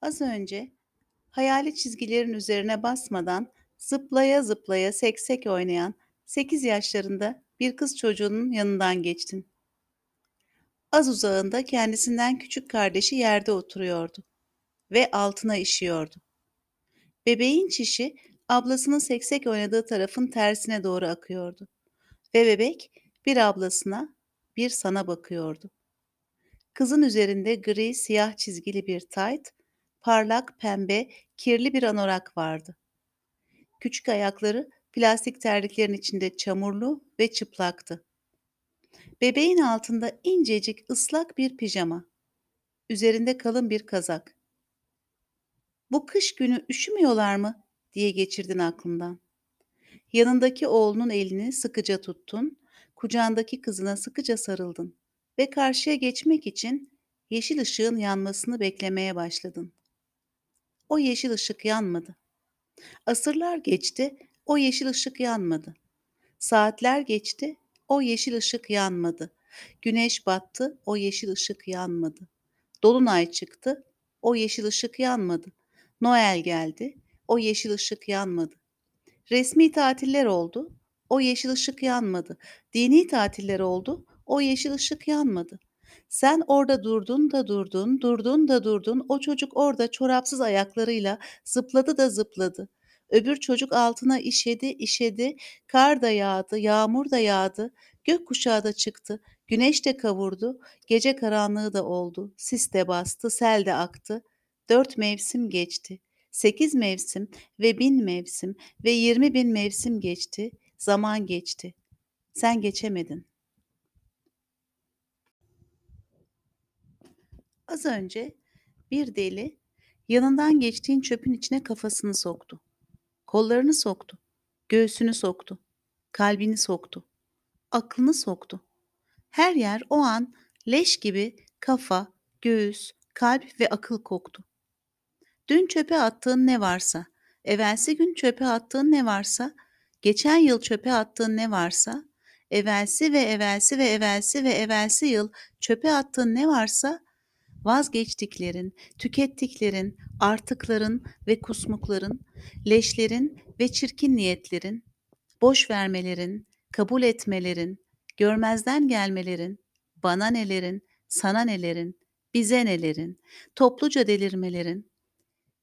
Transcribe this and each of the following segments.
Az önce hayali çizgilerin üzerine basmadan zıplaya zıplaya seksek oynayan 8 yaşlarında bir kız çocuğunun yanından geçtin. Az uzağında kendisinden küçük kardeşi yerde oturuyordu ve altına işiyordu. Bebeğin çişi ablasının seksek oynadığı tarafın tersine doğru akıyordu ve bebek bir ablasına, bir sana bakıyordu. Kızın üzerinde gri siyah çizgili bir tayt, parlak pembe kirli bir anorak vardı. Küçük ayakları plastik terliklerin içinde çamurlu ve çıplaktı. Bebeğin altında incecik ıslak bir pijama. Üzerinde kalın bir kazak. Bu kış günü üşümüyorlar mı diye geçirdin aklından. Yanındaki oğlunun elini sıkıca tuttun, kucağındaki kızına sıkıca sarıldın ve karşıya geçmek için yeşil ışığın yanmasını beklemeye başladın. O yeşil ışık yanmadı. Asırlar geçti, o yeşil ışık yanmadı. Saatler geçti, o yeşil ışık yanmadı. Güneş battı, o yeşil ışık yanmadı. Dolunay çıktı, o yeşil ışık yanmadı. Noel geldi, o yeşil ışık yanmadı. Resmi tatiller oldu, o yeşil ışık yanmadı. Dini tatiller oldu, o yeşil ışık yanmadı. Sen orada durdun da durdun, durdun da durdun. O çocuk orada çorapsız ayaklarıyla zıpladı da zıpladı. Öbür çocuk altına işedi, işedi. Kar da yağdı, yağmur da yağdı. Gökkuşağı da çıktı. Güneş de kavurdu. Gece karanlığı da oldu. Sis de bastı, sel de aktı. Dört mevsim geçti. Sekiz mevsim ve bin mevsim ve yirmi bin mevsim geçti. Zaman geçti. Sen geçemedin. Az önce bir deli yanından geçtiğin çöpün içine kafasını soktu. Kollarını soktu. Göğsünü soktu. Kalbini soktu. Aklını soktu. Her yer o an leş gibi kafa, göğüs, kalp ve akıl koktu. Dün çöpe attığın ne varsa, evvelsi gün çöpe attığın ne varsa, geçen yıl çöpe attığın ne varsa, evvelsi ve evvelsi ve evvelsi ve evvelsi yıl çöpe attığın ne varsa vazgeçtiklerin, tükettiklerin, artıkların ve kusmukların, leşlerin ve çirkin niyetlerin, boş vermelerin, kabul etmelerin, görmezden gelmelerin, bana nelerin, sana nelerin, bize nelerin, topluca delirmelerin,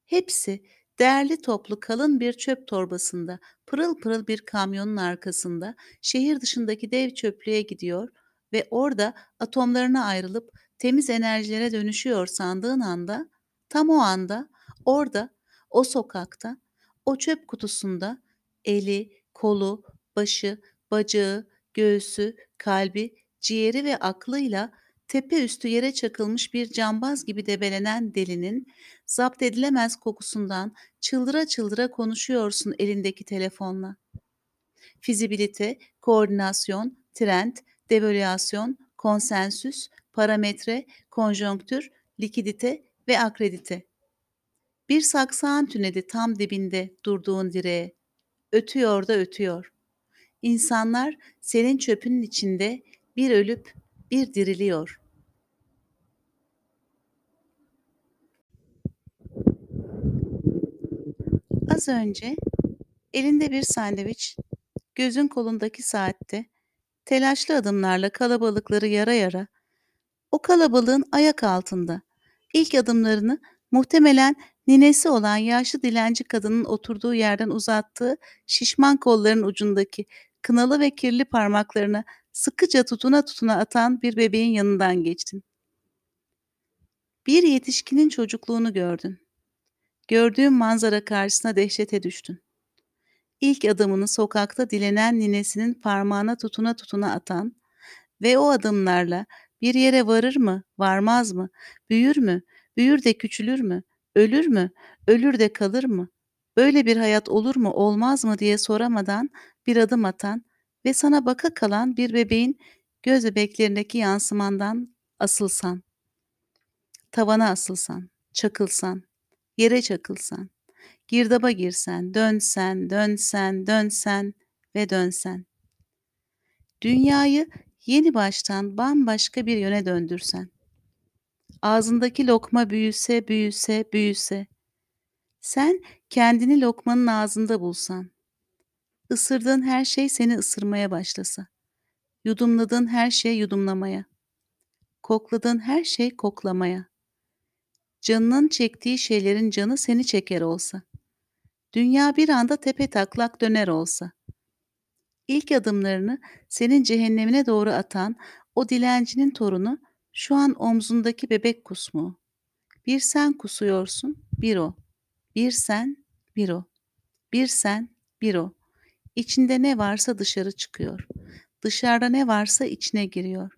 hepsi değerli toplu kalın bir çöp torbasında, pırıl pırıl bir kamyonun arkasında şehir dışındaki dev çöplüğe gidiyor ve orada atomlarına ayrılıp temiz enerjilere dönüşüyor sandığın anda, tam o anda, orada, o sokakta, o çöp kutusunda eli, kolu, başı, bacağı, göğsü, kalbi, ciğeri ve aklıyla tepe üstü yere çakılmış bir cambaz gibi debelenen delinin zapt edilemez kokusundan çıldıra çıldıra konuşuyorsun elindeki telefonla. Fizibilite, koordinasyon, trend, devalüasyon, konsensüs, parametre, konjonktür, likidite ve akredite. Bir saksağın tünedi tam dibinde durduğun direğe. Ötüyor da ötüyor. İnsanlar senin çöpünün içinde bir ölüp bir diriliyor. Az önce elinde bir sandviç, gözün kolundaki saatte, telaşlı adımlarla kalabalıkları yara yara, o kalabalığın ayak altında ilk adımlarını muhtemelen ninesi olan yaşlı dilenci kadının oturduğu yerden uzattığı şişman kolların ucundaki kınalı ve kirli parmaklarını sıkıca tutuna tutuna atan bir bebeğin yanından geçtin. Bir yetişkinin çocukluğunu gördün. Gördüğün manzara karşısına dehşete düştün. İlk adımını sokakta dilenen ninesinin parmağına tutuna tutuna atan ve o adımlarla bir yere varır mı, varmaz mı, büyür mü, büyür de küçülür mü, ölür mü, ölür de kalır mı, böyle bir hayat olur mu, olmaz mı diye soramadan bir adım atan ve sana baka kalan bir bebeğin göz bebeklerindeki yansımandan asılsan, tavana asılsan, çakılsan, yere çakılsan, girdaba girsen, dönsen, dönsen, dönsen ve dönsen. Dünyayı yeni baştan bambaşka bir yöne döndürsen. Ağzındaki lokma büyüse, büyüse, büyüse. Sen kendini lokmanın ağzında bulsan. Isırdığın her şey seni ısırmaya başlasa. Yudumladığın her şey yudumlamaya. Kokladığın her şey koklamaya. Canının çektiği şeylerin canı seni çeker olsa. Dünya bir anda tepe taklak döner olsa. İlk adımlarını senin cehennemine doğru atan o dilencinin torunu şu an omzundaki bebek kusmuğu. Bir sen kusuyorsun, bir o. Bir sen, bir o. Bir sen, bir o. İçinde ne varsa dışarı çıkıyor. Dışarıda ne varsa içine giriyor.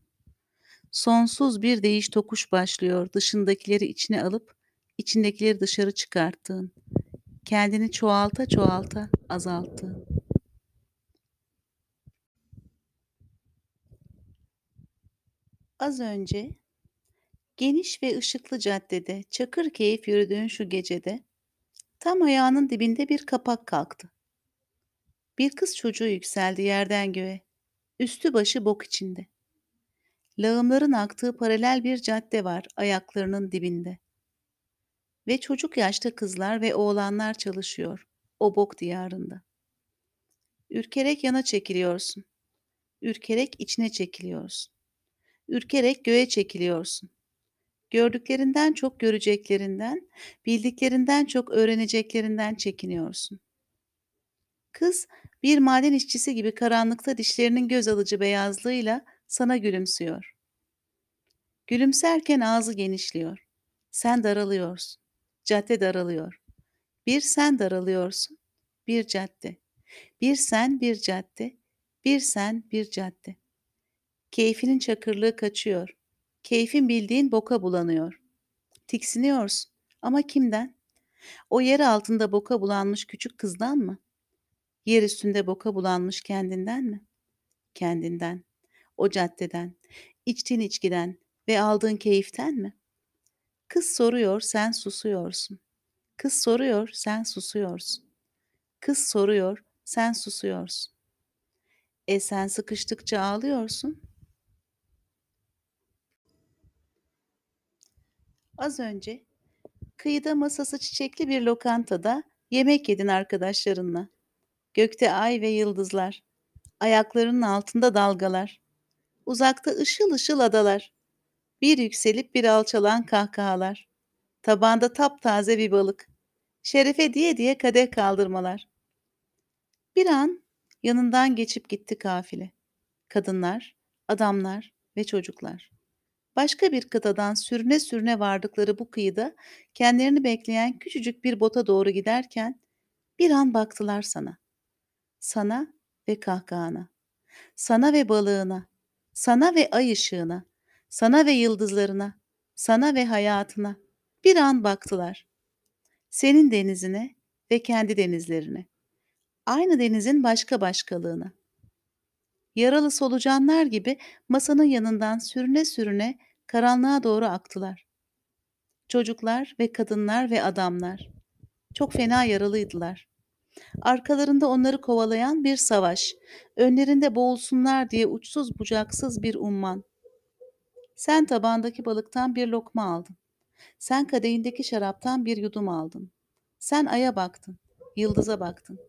Sonsuz bir değiş tokuş başlıyor dışındakileri içine alıp içindekileri dışarı çıkarttığın. Kendini çoğalta çoğalta azalttığın. Az önce geniş ve ışıklı caddede çakır keyif yürüdüğün şu gecede tam ayağının dibinde bir kapak kalktı. Bir kız çocuğu yükseldi yerden göğe. Üstü başı bok içinde. Lağımların aktığı paralel bir cadde var ayaklarının dibinde. Ve çocuk yaşta kızlar ve oğlanlar çalışıyor o bok diyarında. Ürkerek yana çekiliyorsun. Ürkerek içine çekiliyorsun. Ürkerek göğe çekiliyorsun. Gördüklerinden çok göreceklerinden, bildiklerinden çok öğreneceklerinden çekiniyorsun. Kız bir maden işçisi gibi karanlıkta dişlerinin göz alıcı beyazlığıyla sana gülümsüyor. Gülümserken ağzı genişliyor. Sen daralıyorsun. Cadde daralıyor. Bir sen daralıyorsun, bir cadde. Bir sen, bir cadde. Bir sen, bir cadde. Keyfinin çakırlığı kaçıyor. Keyfin bildiğin boka bulanıyor. Tiksiniyorsun. Ama kimden? O yer altında boka bulanmış küçük kızdan mı? Yer üstünde boka bulanmış kendinden mi? Kendinden. O caddeden. içtiğin içkiden ve aldığın keyiften mi? Kız soruyor, sen susuyorsun. Kız soruyor, sen susuyorsun. Kız soruyor, sen susuyorsun. E sen sıkıştıkça ağlıyorsun. Az önce kıyıda masası çiçekli bir lokantada yemek yedin arkadaşlarınla. Gökte ay ve yıldızlar. Ayaklarının altında dalgalar. Uzakta ışıl ışıl adalar. Bir yükselip bir alçalan kahkahalar. Tabanda taptaze bir balık. Şerefe diye diye kadeh kaldırmalar. Bir an yanından geçip gitti kafile. Kadınlar, adamlar ve çocuklar. Başka bir kıtadan sürüne sürüne vardıkları bu kıyıda kendilerini bekleyen küçücük bir bota doğru giderken bir an baktılar sana. Sana ve kahkahana. Sana ve balığına. Sana ve ay ışığına. Sana ve yıldızlarına. Sana ve hayatına. Bir an baktılar. Senin denizine ve kendi denizlerine. Aynı denizin başka başkalığına. Yaralı solucanlar gibi masanın yanından sürüne sürüne karanlığa doğru aktılar. Çocuklar ve kadınlar ve adamlar. Çok fena yaralıydılar. Arkalarında onları kovalayan bir savaş, önlerinde boğulsunlar diye uçsuz bucaksız bir umman. Sen tabandaki balıktan bir lokma aldın. Sen kadehindeki şaraptan bir yudum aldın. Sen aya baktın, yıldıza baktın.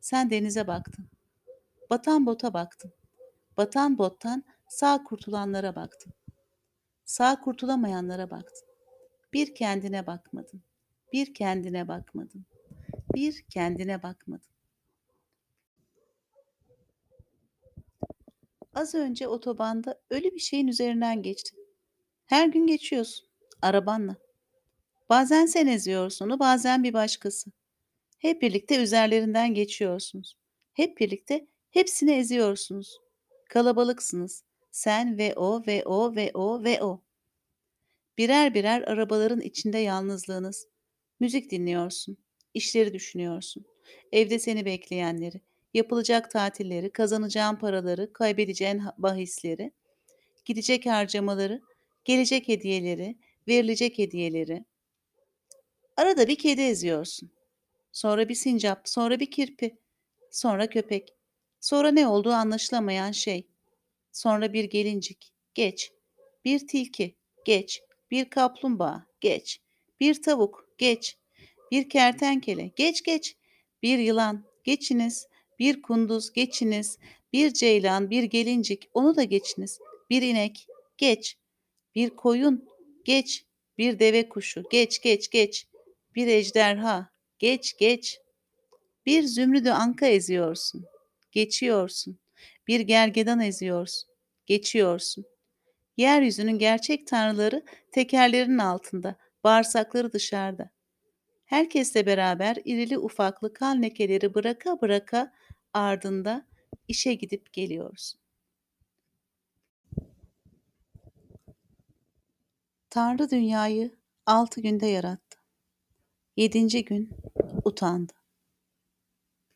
Sen denize baktın. Batan bota baktın. Batan bottan sağ kurtulanlara baktın. Sağ kurtulamayanlara baktın. Bir kendine bakmadın. Bir kendine bakmadın. Bir kendine bakmadın. Az önce otobanda öyle bir şeyin üzerinden geçtin. Her gün geçiyorsun arabanla. Bazen sen eziyorsun onu, bazen bir başkası. Hep birlikte üzerlerinden geçiyorsunuz. Hep birlikte hepsini eziyorsunuz. Kalabalıksınız. Sen ve o ve o ve o ve o. Birer birer arabaların içinde yalnızlığınız. Müzik dinliyorsun. işleri düşünüyorsun. Evde seni bekleyenleri, yapılacak tatilleri, kazanacağın paraları, kaybedeceğin bahisleri, gidecek harcamaları, gelecek hediyeleri, verilecek hediyeleri. Arada bir kedi eziyorsun. Sonra bir sincap, sonra bir kirpi, sonra köpek. Sonra ne olduğu anlaşılamayan şey. Sonra bir gelincik, geç. Bir tilki, geç. Bir kaplumbağa, geç. Bir tavuk, geç. Bir kertenkele, geç geç. Bir yılan, geçiniz. Bir kunduz, geçiniz. Bir ceylan, bir gelincik, onu da geçiniz. Bir inek, geç. Bir koyun, geç. Bir deve kuşu, geç geç geç. Bir ejderha, geç geç. Bir zümrüdü anka eziyorsun, geçiyorsun. Bir gergedan eziyorsun, geçiyorsun. Yeryüzünün gerçek tanrıları tekerlerin altında, bağırsakları dışarıda. Herkesle beraber irili ufaklı kan lekeleri bıraka bıraka ardında işe gidip geliyorsun. Tanrı dünyayı altı günde yarattı. Yedinci gün utandı.